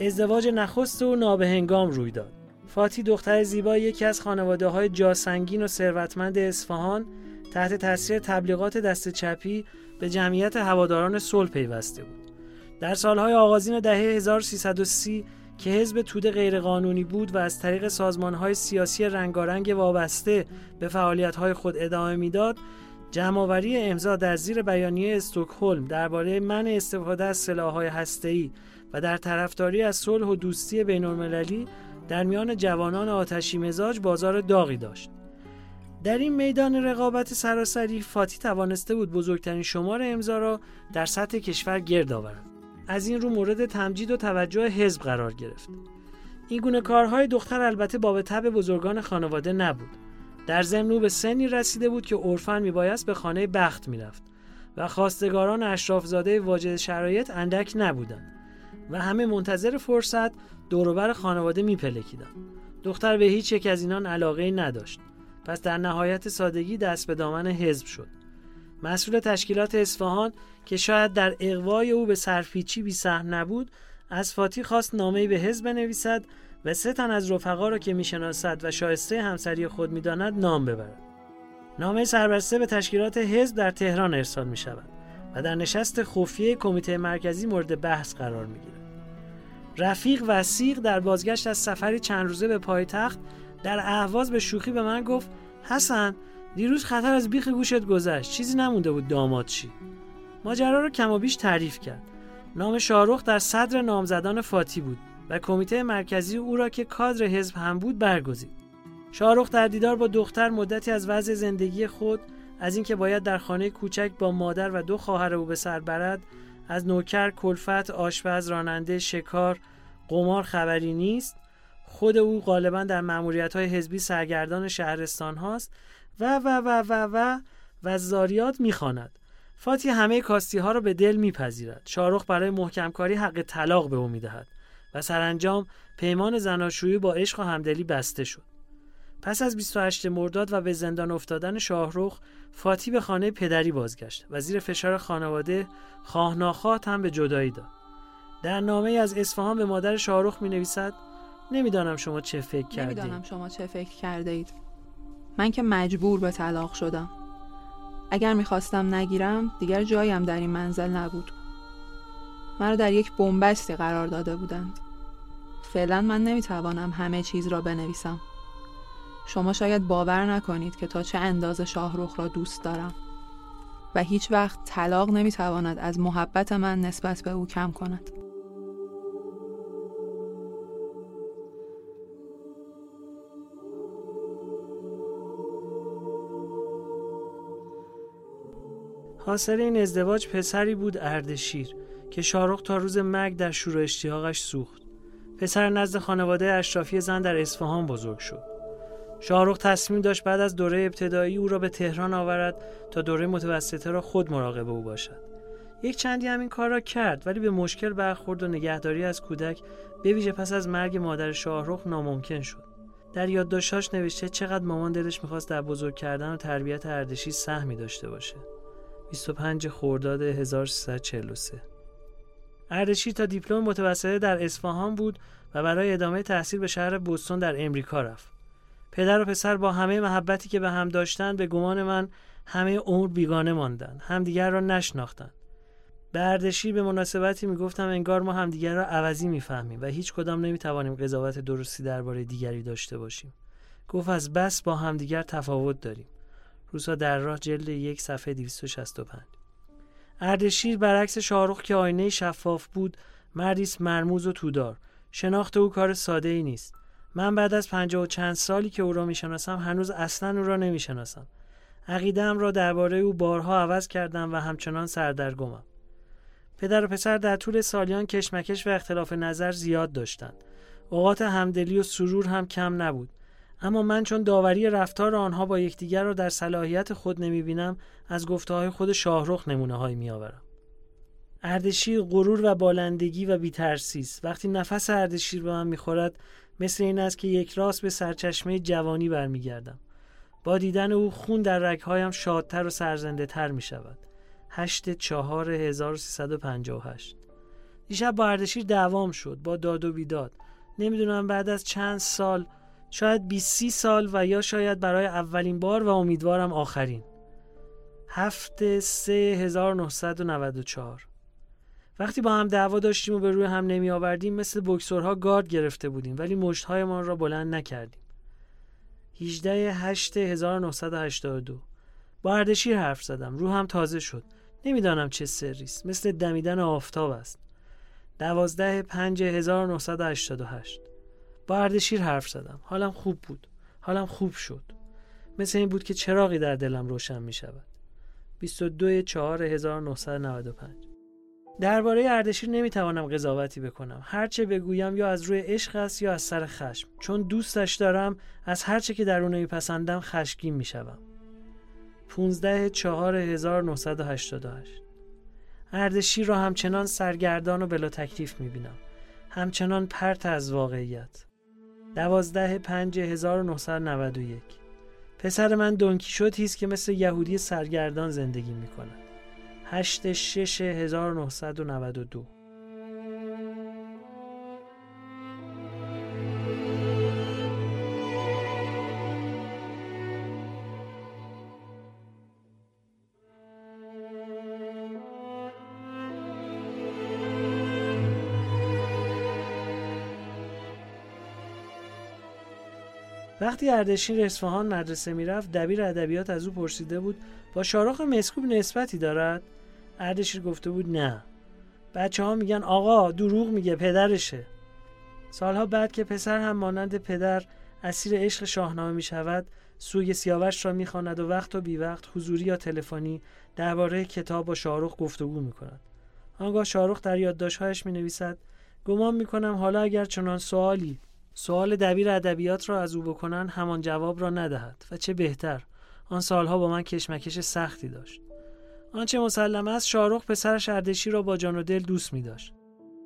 ازدواج نخست و نابهنگام روی داد. فاتی دختر زیبا یکی از خانواده های جاسنگین و ثروتمند اصفهان تحت تاثیر تبلیغات دست چپی به جمعیت هواداران صلح پیوسته بود. در سالهای آغازین دهه 1330 که حزب توده غیرقانونی بود و از طریق سازمانهای سیاسی رنگارنگ وابسته به فعالیتهای خود ادامه می‌داد جمعآوری امضا در زیر بیانیه استکهلم درباره من استفاده از سلاح‌های هسته‌ای و در طرفداری از صلح و دوستی بین‌المللی در میان جوانان آتشی مزاج بازار داغی داشت. در این میدان رقابت سراسری فاتی توانسته بود بزرگترین شمار امضا را در سطح کشور گرد آورد. از این رو مورد تمجید و توجه حزب قرار گرفت. این گونه کارهای دختر البته باب تب بزرگان خانواده نبود. در ضمن به سنی رسیده بود که عرفا میبایست به خانه بخت می‌رفت و خواستگاران اشرافزاده واجد شرایط اندک نبودند و همه منتظر فرصت دوروبر خانواده میپلکیدند دختر به هیچ یک از اینان علاقه نداشت. پس در نهایت سادگی دست به دامن حزب شد. مسئول تشکیلات اصفهان که شاید در اقوای او به سرفیچی بی سهم نبود از فاتی خواست نامه‌ای به حزب بنویسد و سه تن از رفقا را که می‌شناسد و شایسته همسری خود می‌داند نام ببرد. نامه سربسته به تشکیلات حزب در تهران ارسال می شود و در نشست خفیه کمیته مرکزی مورد بحث قرار می گیرد. رفیق وسیق در بازگشت از سفری چند روزه به پایتخت در اهواز به شوخی به من گفت حسن دیروز خطر از بیخ گوشت گذشت چیزی نمونده بود داماد چی ماجرا رو کم و بیش تعریف کرد نام شاروخ در صدر نامزدان فاتی بود و کمیته مرکزی او را که کادر حزب هم بود برگزید. شاروخ در دیدار با دختر مدتی از وضع زندگی خود از اینکه باید در خانه کوچک با مادر و دو خواهر او به سر برد از نوکر کلفت آشپز راننده شکار قمار خبری نیست. خود او غالبا در معمولیت های حزبی سرگردان شهرستان هاست و و و و و و زاریات می‌خواند. فاتی همه کاستی ها را به دل میپذیرد. شاروخ برای محکمکاری حق طلاق به او می‌دهد و سرانجام پیمان زناشویی با عشق و همدلی بسته شد. پس از 28 مرداد و به زندان افتادن شاهروخ فاتی به خانه پدری بازگشت و زیر فشار خانواده خواه هم به جدایی داد. در نامه از اصفهان به مادر شاهروخ می نویسد نمی‌دانم شما چه فکر کردید. نمی‌دانم شما چه فکر کرده اید. من که مجبور به طلاق شدم. اگر می‌خواستم نگیرم دیگر جایم در این منزل نبود. مرا در یک بنبستی قرار داده بودند. فعلا من نمی‌توانم همه چیز را بنویسم شما شاید باور نکنید که تا چه اندازه شاهروخ را دوست دارم. و هیچ وقت طلاق نمی‌تواند از محبت من نسبت به او کم کند. حاصل این ازدواج پسری بود اردشیر که شارخ تا روز مرگ در شور اشتیاقش سوخت. پسر نزد خانواده اشرافی زن در اصفهان بزرگ شد. شاهرخ تصمیم داشت بعد از دوره ابتدایی او را به تهران آورد تا دوره متوسطه را خود مراقب او باشد. یک چندی همین کار را کرد ولی به مشکل برخورد و نگهداری از کودک به ویژه پس از مرگ مادر شاهرخ ناممکن شد. در یادداشتاش نوشته چقدر مامان دلش می‌خواست در بزرگ کردن و تربیت اردشی سهمی داشته باشه. 25 خرداد 1343 اردشیر تا دیپلم متوسطه در اصفهان بود و برای ادامه تحصیل به شهر بوستون در امریکا رفت. پدر و پسر با همه محبتی که به هم داشتند به گمان من همه عمر بیگانه ماندند. همدیگر را نشناختند. به اردشیر به مناسبتی می‌گفتم انگار ما همدیگر را عوضی می‌فهمیم و هیچ کدام نمی‌توانیم قضاوت درستی درباره دیگری داشته باشیم. گفت از بس با همدیگر تفاوت داریم. روسا در راه جلد یک صفحه 265 اردشیر برعکس شاهرخ که آینه شفاف بود مردی مرموز و تودار شناخت او کار ساده ای نیست من بعد از پنجاه و چند سالی که او را می‌شناسم هنوز اصلا او را نمی‌شناسم. عقیدم را درباره او بارها عوض کردم و همچنان سردرگمم. پدر و پسر در طول سالیان کشمکش و اختلاف نظر زیاد داشتند. اوقات همدلی و سرور هم کم نبود. اما من چون داوری رفتار آنها با یکدیگر را در صلاحیت خود نمی بینم از گفته های خود شاهرخ نمونه های می آورم. اردشیر غرور و بالندگی و بیترسیست. وقتی نفس اردشیر به من می‌خورد مثل این است که یک راست به سرچشمه جوانی برمیگردم. با دیدن او خون در رگهایم شادتر و سرزنده تر می شود هشت چهار 1358 دیشب با اردشیر دوام شد با داد و بیداد. نمی‌دونم بعد از چند سال شاید 20 سال و یا شاید برای اولین بار و امیدوارم آخرین. هفته سه 1994 وقتی با هم دعوا داشتیم و به روی هم نمی آوردیم مثل بکسورها گارد گرفته بودیم ولی مشتهایمان را بلند نکردیم. 18 8 1982 با اردشیر حرف زدم. روحم تازه شد. نمی‌دانم چه سری است. مثل دمیدن آفتاب است. 12 5 1988 با اردشیر حرف زدم. حالم خوب بود. حالم خوب شد. مثل این بود که چراغی در دلم روشن می شود 22 4 1995 درباره اردشیر نمی‌توانم قضاوتی بکنم. هرچه بگویم یا از روی عشق است یا از سر خشم. چون دوستش دارم از هرچه که در اون میپسندم خشمگین می‌شوم. 15 4 1988 اردشیر را همچنان سرگردان و بلا تکلیف می‌بینم. همچنان پرت از واقعیت. 12 5 1991 پسر من دونکی شد هیست که مثل یهودی سرگردان زندگی می‌کند. 8 6 1992 وقتی اردشیر اصفهان مدرسه می‌رفت دبیر ادبیات از او پرسیده بود با شارخ مسکوب نسبتی دارد؟ اردشیر گفته بود نه. بچه ها میگن آقا دروغ میگه پدرشه. سالها بعد که پسر هم مانند پدر اسیر عشق شاهنامه می شود سوی سیاوش را می‌خواند و وقت و بی وقت حضوری یا تلفنی درباره کتاب با شاهرخ گفتگو می کند. آنگاه شاهرخ در یادداشتهایش می نویسد گمان می کنم حالا اگر چنان سوالی سوال دبیر ادبیات را از او بکنن همان جواب را ندهد و چه بهتر آن سالها با من کشمکش سختی داشت. آنچه مسلم است شاروخ پسرش اردشی را با جان و دل دوست می داشت.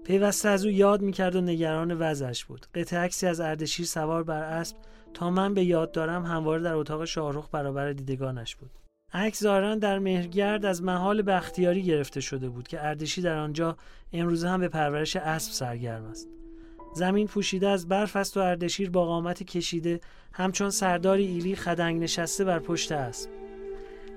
پیوسته از او یاد می کرد و نگران وضعش بود. قطع عکسی از اردشیر سوار بر اسب تا من به یاد دارم همواره در اتاق شاروخ برابر دیدگانش بود. عکس ظاهرا در مهرگرد از محال بختیاری گرفته شده بود که اردشی در آنجا امروزه هم به پرورش اسب سرگرم است. زمین پوشیده از برف است و اردشیر با قامت کشیده همچون سرداری ایلی خدنگ نشسته بر پشت اسب.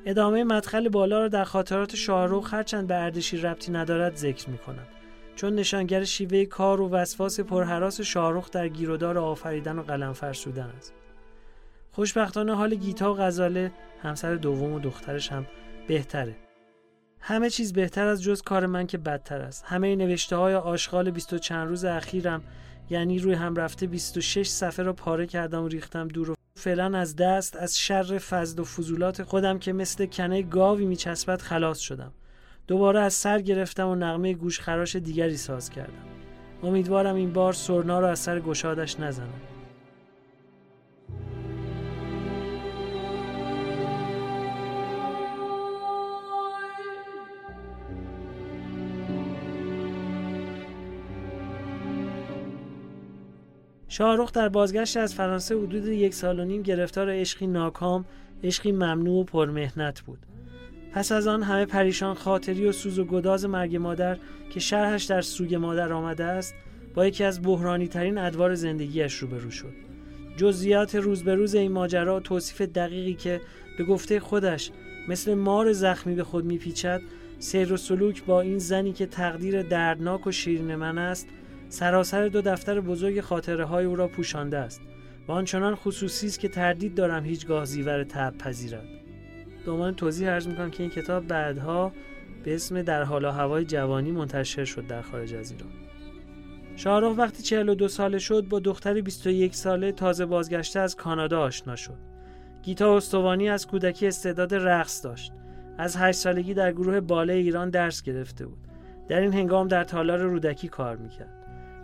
ادامه مدخل بالا را در خاطرات شاهروخ هرچند به اردشیر ربطی ندارد ذکر می کنم. چون نشانگر شیوه کار و وسواس پرحراس شاهروخ در گیرودار آفریدن و قلم فرسودن است. خوشبختانه حال گیتا و غزاله همسر دوم و دخترش هم بهتره. همه چیز بهتر از جز کار من که بدتر است. همه نوشته های آشغال بیست و چند روز اخیرم یعنی روی هم رفته 26 صفحه را پاره کردم و ریختم دور و فعلا از دست از شر فزد و فضولات خودم که مثل کنه گاوی میچسبد خلاص شدم. دوباره از سر گرفتم و نغمه گوشخراش دیگری ساز کردم. امیدوارم این بار سرنا را از سر گشادش نزنم. شاهرخ در بازگشت از فرانسه حدود یک سال و نیم گرفتار عشقی ناکام عشقی ممنوع و پرمهنت بود. پس از آن همه پریشان خاطری و سوز و گداز مرگ مادر که شرحش در سوگ مادر آمده است با یکی از بحرانی ترین ادوار زندگیش روبرو شد. جزئیات روز به روز این ماجرا توصیف دقیقی که به گفته خودش مثل مار زخمی به خود میپیچد سیر و سلوک با این زنی که تقدیر دردناک و شیرین من است سراسر دو دفتر بزرگ خاطره های او را پوشانده است و آنچنان خصوصی است که تردید دارم هیچگاه زیور تب پذیرد. دومان توضیح ارز می‌کنم که این کتاب بعدها به اسم در حال هوای جوانی منتشر شد در خارج از ایران. شاهرخ وقتی 42 ساله شد با دختری 21 ساله تازه بازگشته از کانادا آشنا شد. گیتا استوانی از کودکی استعداد رقص داشت. از 8 سالگی در گروه باله ایران درس گرفته بود. در این هنگام در تالار رودکی کار می‌کرد.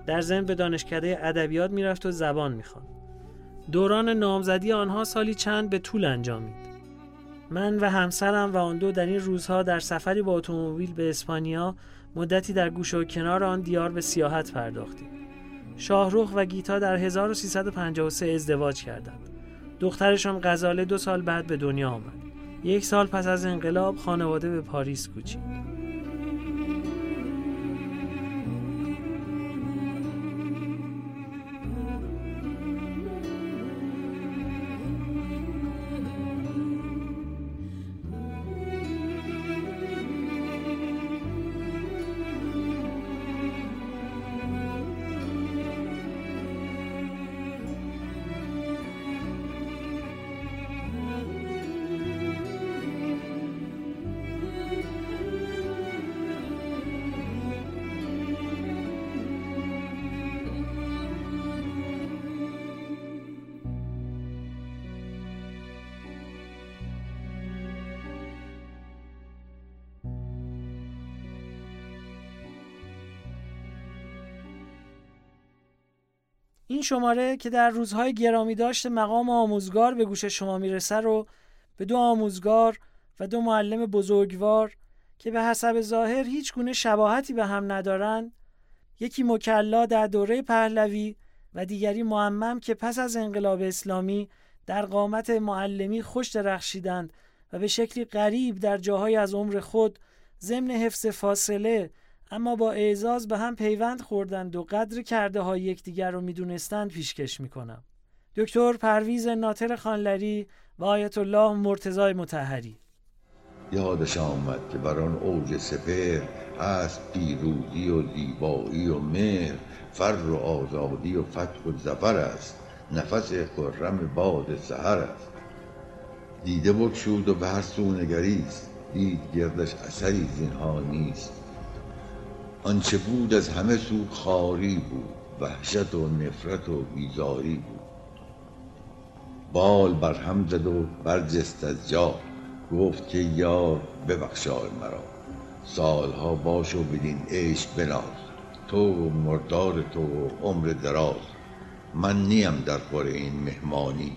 در ضمن به دانشکده ادبیات می‌رفت و زبان می‌خواند دوران نامزدی آنها سالی چند به طول انجامید من و همسرم و آن دو در این روزها در سفری با اتومبیل به اسپانیا مدتی در گوشه و کنار آن دیار به سیاحت پرداختیم شاهروخ و گیتا در 1353 ازدواج کردند. دخترشان غزاله دو سال بعد به دنیا آمد. یک سال پس از انقلاب خانواده به پاریس کوچید. این شماره که در روزهای گرامی داشت مقام آموزگار به گوش شما می‌رسه رو به دو آموزگار و دو معلم بزرگوار که به حسب ظاهر هیچ گونه شباهتی به هم ندارن یکی مکلا در دوره پهلوی و دیگری معمم که پس از انقلاب اسلامی در قامت معلمی خوش درخشیدند و به شکلی غریب در جاهای از عمر خود ضمن حفظ فاصله اما با اعزاز به هم پیوند خوردند و قدر کرده های یکدیگر رو می‌دونستند پیشکش می‌کنم. دکتر پرویز ناطر خانلری و آیت الله مرتضای متحری یادش آمد که بر آن اوج سپر هست پیروزی و زیبایی و مهر فر و آزادی و فتح و زفر است. نفس خرم باد سحر است. دیده بکشود و به هر سو نگریست. دید گردش اثری زینها نیست. آنچه بود از همه سو خاری بود وحشت و نفرت و بیزاری بود. بال بر هم زد و برجست از جا گفت که یار ببخشای مرا. سالها باش و بدین عشق بناز تو و مردار تو و عمر دراز. من نیم در خور این مهمانی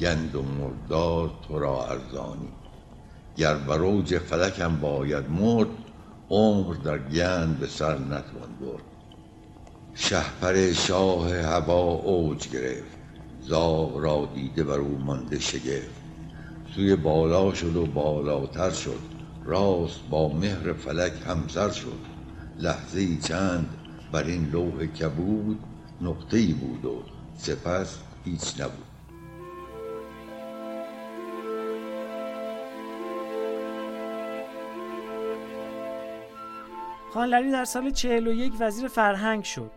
گند و مردار تو را ارزانی. گر بروج فلکم باید مرد عمر در گند به سر نتوان برد. شهپر شاه هوا اوج گرفت. زاغ را دیده بر او مانده شگفت. سوی بالا شد و بالاتر شد. راست با مهر فلک همسر شد. لحظه چند بر این لوح کبود نقطه بود و سپس هیچ نبود. خانلری در سال 41 وزیر فرهنگ شد.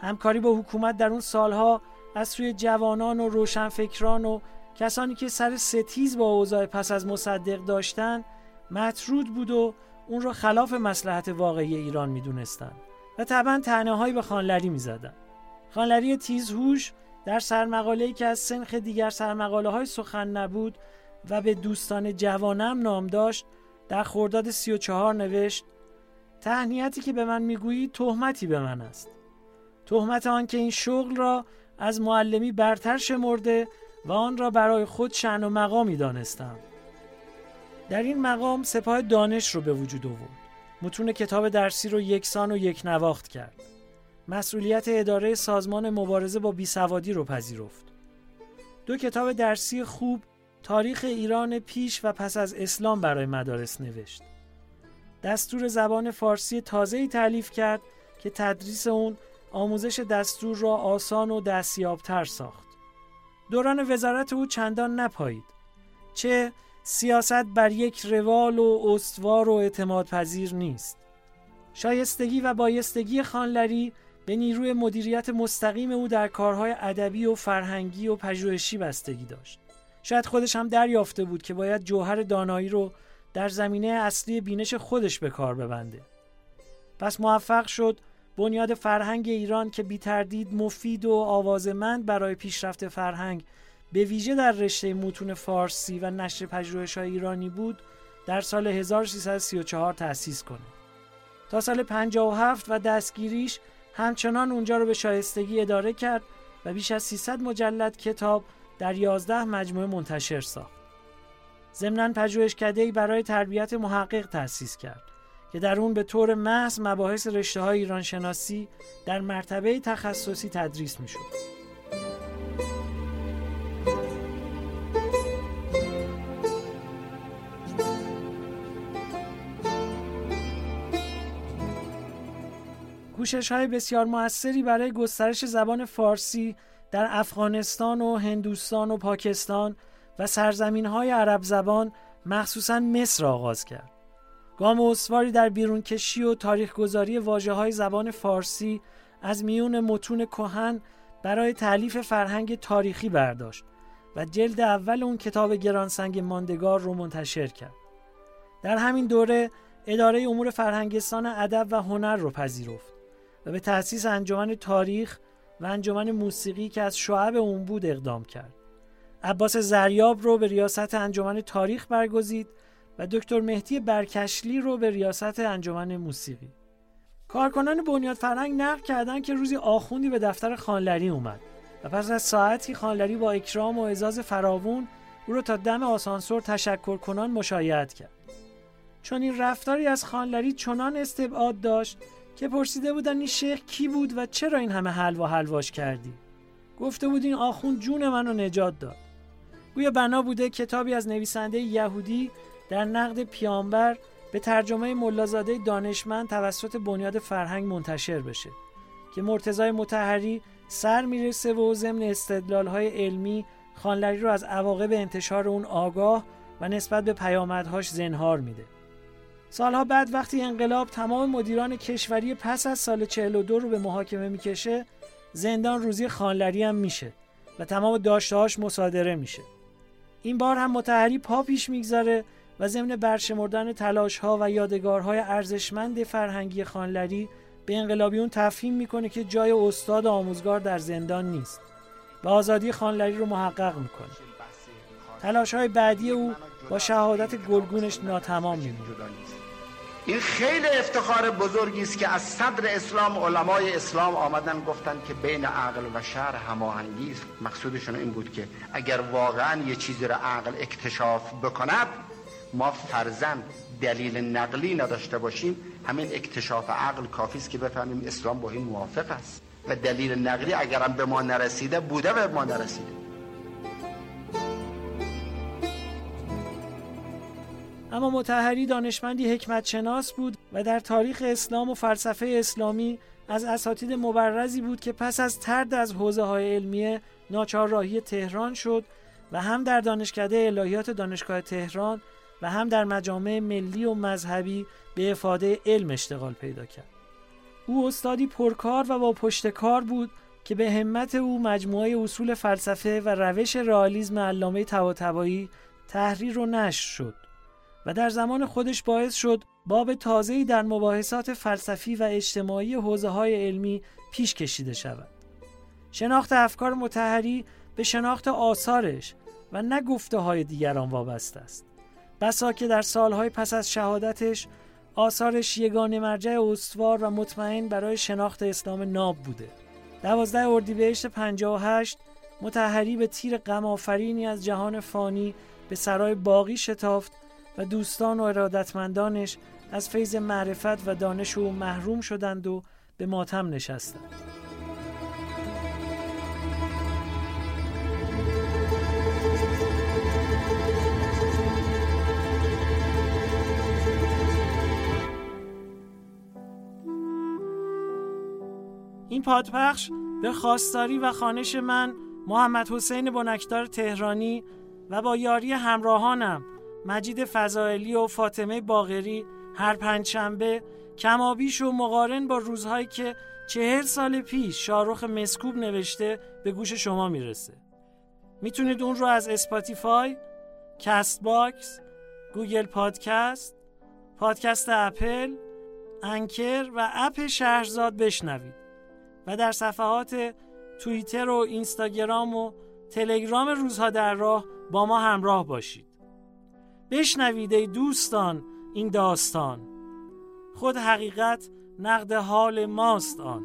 همکاری با حکومت در اون سالها از سوی جوانان و روشنفکران و کسانی که سر ستیز با اوضاع پس از مصدق داشتن مطرود بود و اون را خلاف مسلحت واقعی ایران می‌دونستند و طبعا تنهایی به خانلری می‌زدن. خانلری تیزهوش در سرمقاله‌ای که از سنخ دیگر سرمقاله های سخن نبود و به دوستان جوانم نام داشت در خرداد 34 نوشت تهنیتی که به من می‌گویی تهمتی به من است. تهمت آن که این شغل را از معلمی برتر شمرده و آن را برای خود شعن و مقامی دانستم در این مقام سپاه دانش رو به وجود آورد. متون کتاب درسی رو یکسان و یک نواخت کرد. مسئولیت اداره سازمان مبارزه با بیسوادی رو پذیرفت. دو کتاب درسی خوب تاریخ ایران پیش و پس از اسلام برای مدارس نوشت. دستور زبان فارسی تازه‌ای تعلیف کرد که تدریس اون آموزش دستور را آسان و دستیابتر ساخت. دوران وزارت او چندان نپایید. چه سیاست بر یک روال و استوار و اعتماد پذیر نیست. شایستگی و بایستگی خانلری به نیروی مدیریت مستقیم او در کارهای ادبی و فرهنگی و پژوهشی بستگی داشت. شاید خودش هم دریافته بود که باید جوهر دانایی رو در زمینه اصلی بینش خودش به کار ببنده. پس موفق شد بنیاد فرهنگ ایران که بی تردید مفید و آوازمند برای پیشرفت فرهنگ به ویژه در رشته متون فارسی و نشر پژوهش ایرانی بود در سال 1334 تأسیس کنه. تا سال 57 و دستگیریش همچنان اونجا رو به شایستگی اداره کرد و بیش از 300 مجلد کتاب در 11 مجموعه منتشر ساخت. ضمنا پژوهشکدهای برای تربیت محقق تأسیس کرد که در اون به طور محض مباحث رشته های ایران شناسی در مرتبه تخصصی تدریس می شد. کوشش های بسیار موثری برای گسترش زبان فارسی در افغانستان و هندوستان و پاکستان و سرزمین های عرب زبان مخصوصا مصر آغاز کرد. گام اسواری در بیرون کشی و تاریخ گذاری واجه های زبان فارسی از میون متون کهن برای تعلیف فرهنگ تاریخی برداشت و جلد اول اون کتاب گرانسنگ ماندگار رو منتشر کرد. در همین دوره اداره امور فرهنگستان ادب و هنر رو پذیرفت و به تأسیس انجمن تاریخ و انجمن موسیقی که از شعب اون بود اقدام کرد. عباس زریاب رو به ریاست انجمن تاریخ برگزید و دکتر مهدی برکشلی رو به ریاست انجمن موسیقی. کارکنان بنیاد فرهنگ نقل کردند که روزی آخوندی به دفتر خانلری اومد و پس از ساعتی خانلری با اکرام و اعزاز فراوون او رو تا دم آسانسور تشکر کنان مشایعت کرد. چون این رفتاری از خانلری چنان استبعاد داشت که پرسیده بودن این شیخ کی بود و چرا این همه حلوا حلواش کردی گفته بود این آخوند جون منو نجات داد گویا بنا بوده کتابی از نویسنده یهودی در نقد پیامبر به ترجمه ملازاده دانشمند توسط بنیاد فرهنگ منتشر بشه که مرتضای متحری سر می‌رسه و ضمن استدلال های علمی خانلری رو از عواقب انتشار اون آگاه و نسبت به پیامدهاش زنهار میده. سالها بعد وقتی انقلاب تمام مدیران کشوری پس از سال 42 رو به محاکمه می‌کشه زندان روزی خانلری هم میشه و تمام داشتهاش مصادره میشه. این بار هم متحری پا پیش می‌گذاره و ضمن برشمردن تلاش ها و یادگارهای ارزشمند فرهنگی خانلری به انقلابیون تفهیم می‌کنه که جای استاد آموزگار در زندان نیست و آزادی خانلری رو محقق می‌کنه. تلاش های بعدی او با شهادت گلگونش ناتمام میمونه. این خیلی افتخار بزرگی است که از صدر اسلام علمای اسلام آمدن گفتن که بین عقل و شهر هماهنگی است. مقصودشون این بود که اگر واقعا یه چیزی را عقل اکتشاف بکند ما فرزن دلیل نقلی نداشته باشیم. همین اکتشاف عقل کافی است که بفهمیم اسلام با این موافق است. و دلیل نقلی اگرم به ما نرسیده بوده به ما نرسیده. اما متحری دانشمندی حکمت شناس بود و در تاریخ اسلام و فلسفه اسلامی از اساتید مبرزی بود که پس از ترد از حوزه های علمیه ناچار راهی تهران شد و هم در دانشکده الهیات دانشگاه تهران و هم در مجامع ملی و مذهبی به افاده علم اشتغال پیدا کرد. او استادی پرکار و با پشت کار بود که به همت او مجموعه اصول فلسفه و روش رئالیسم علامه طباطبایی تحریر و نشر شد. و در زمان خودش باعث شد باب تازه‌ای در مباحثات فلسفی و اجتماعی حوزه های علمی پیش کشیده شود. شناخت افکار متحری به شناخت آثارش و نه گفته های دیگران وابسته است. بسا که در سالهای پس از شهادتش آثارش یگانه مرجع استوار و مطمئن برای شناخت اسلام ناب بوده. دوازده اردیبهشت 58 متحری به تیر غم از جهان فانی به سرای باقی شتافت و دوستان و ارادتمندانش از فیض معرفت و دانش او محروم شدند و به ماتم نشستند. این پادپخش به خواستاری و خانش من محمد حسین بنکدار تهرانی و با یاری همراهانم مجید فضائلی و فاطمه باغری هر پنجشنبه کمابیش و مقارن با روزهایی که چهل سال پیش شاهرخ مسکوب نوشته به گوش شما می‌رسه می‌تونید اون رو از Spotify، Castbox، گوگل پادکست، پادکست اپل، Anchor و اپ شهرزاد بشنوید و در صفحات توییتر و اینستاگرام و تلگرام روزها در راه با ما همراه باشید. بشنوید ای دوستان این داستان. خود حقیقت نقد حال ماست آن.